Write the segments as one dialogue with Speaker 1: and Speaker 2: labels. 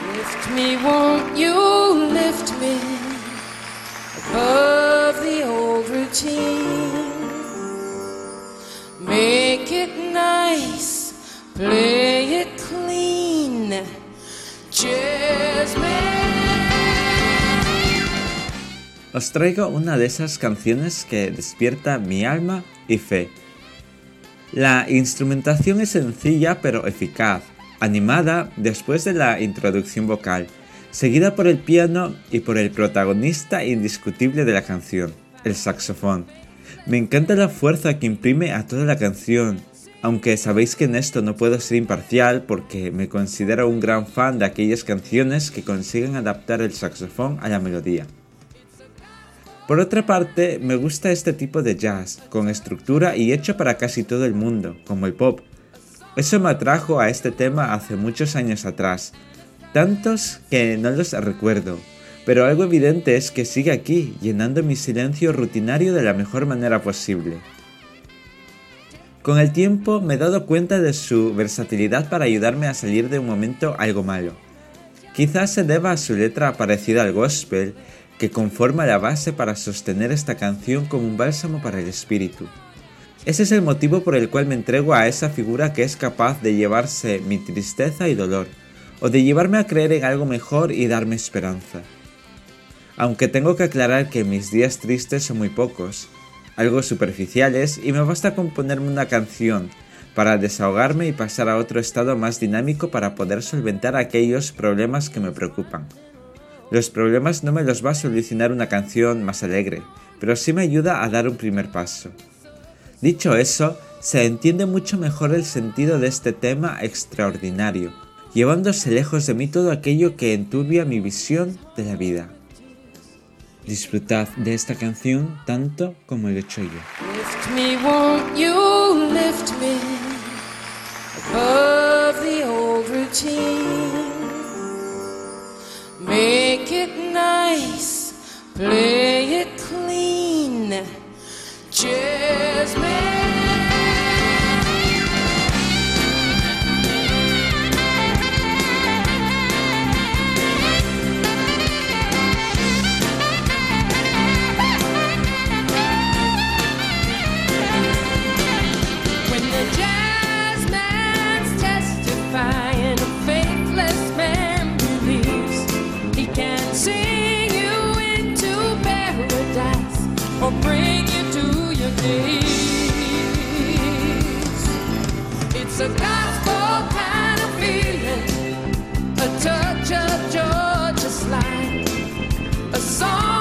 Speaker 1: Lift me, won't you lift me above the old routine? Make it nice, play it clean.
Speaker 2: Os traigo una de esas canciones que despierta mi alma y fe. La instrumentación es sencilla pero eficaz, animada después de la introducción vocal, seguida por el piano y por el protagonista indiscutible de la canción, el saxofón. Me encanta la fuerza que imprime a toda la canción, aunque sabéis que en esto no puedo ser imparcial porque me considero un gran fan de aquellas canciones que consiguen adaptar el saxofón a la melodía. Por otra parte, me gusta este tipo de jazz, con estructura y hecho para casi todo el mundo, como el pop. Eso me atrajo a este tema hace muchos años atrás, tantos que no los recuerdo, pero algo evidente es que sigue aquí, llenando mi silencio rutinario de la mejor manera posible. Con el tiempo me he dado cuenta de su versatilidad para ayudarme a salir de un momento algo malo. Quizás se deba a su letra parecida al gospel, que conforma la base para sostener esta canción como un bálsamo para el espíritu. Ese es el motivo por el cual me entrego a esa figura que es capaz de llevarse mi tristeza y dolor, o de llevarme a creer en algo mejor y darme esperanza. Aunque tengo que aclarar que mis días tristes son muy pocos, algo superficiales y me basta con ponerme una canción para desahogarme y pasar a otro estado más dinámico para poder solventar aquellos problemas que me preocupan. Los problemas no me los va a solucionar una canción más alegre, pero sí me ayuda a dar un primer paso. Dicho eso, se entiende mucho mejor el sentido de este tema extraordinario, llevándose lejos de mí todo aquello que enturbia mi visión de la vida. Disfrutad de esta canción tanto como lo he hecho yo.
Speaker 1: Make it nice, play bring you to your knees. It's a gospel kind of feeling, a touch of Georgia slide, a song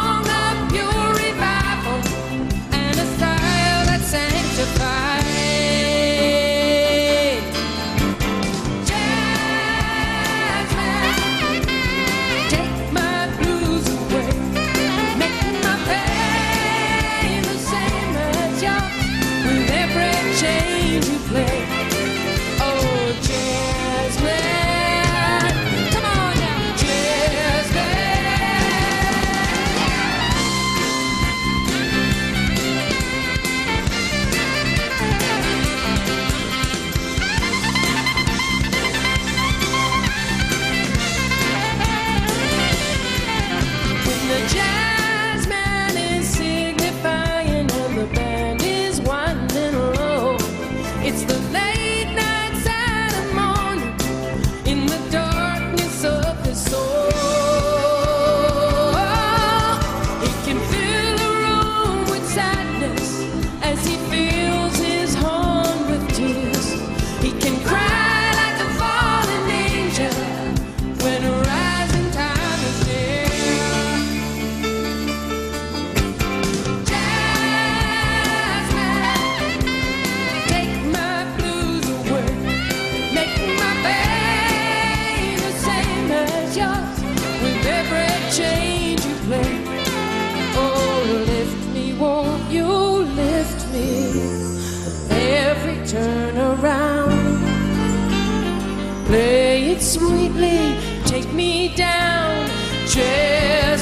Speaker 1: sweetly, take me down, Jazzman.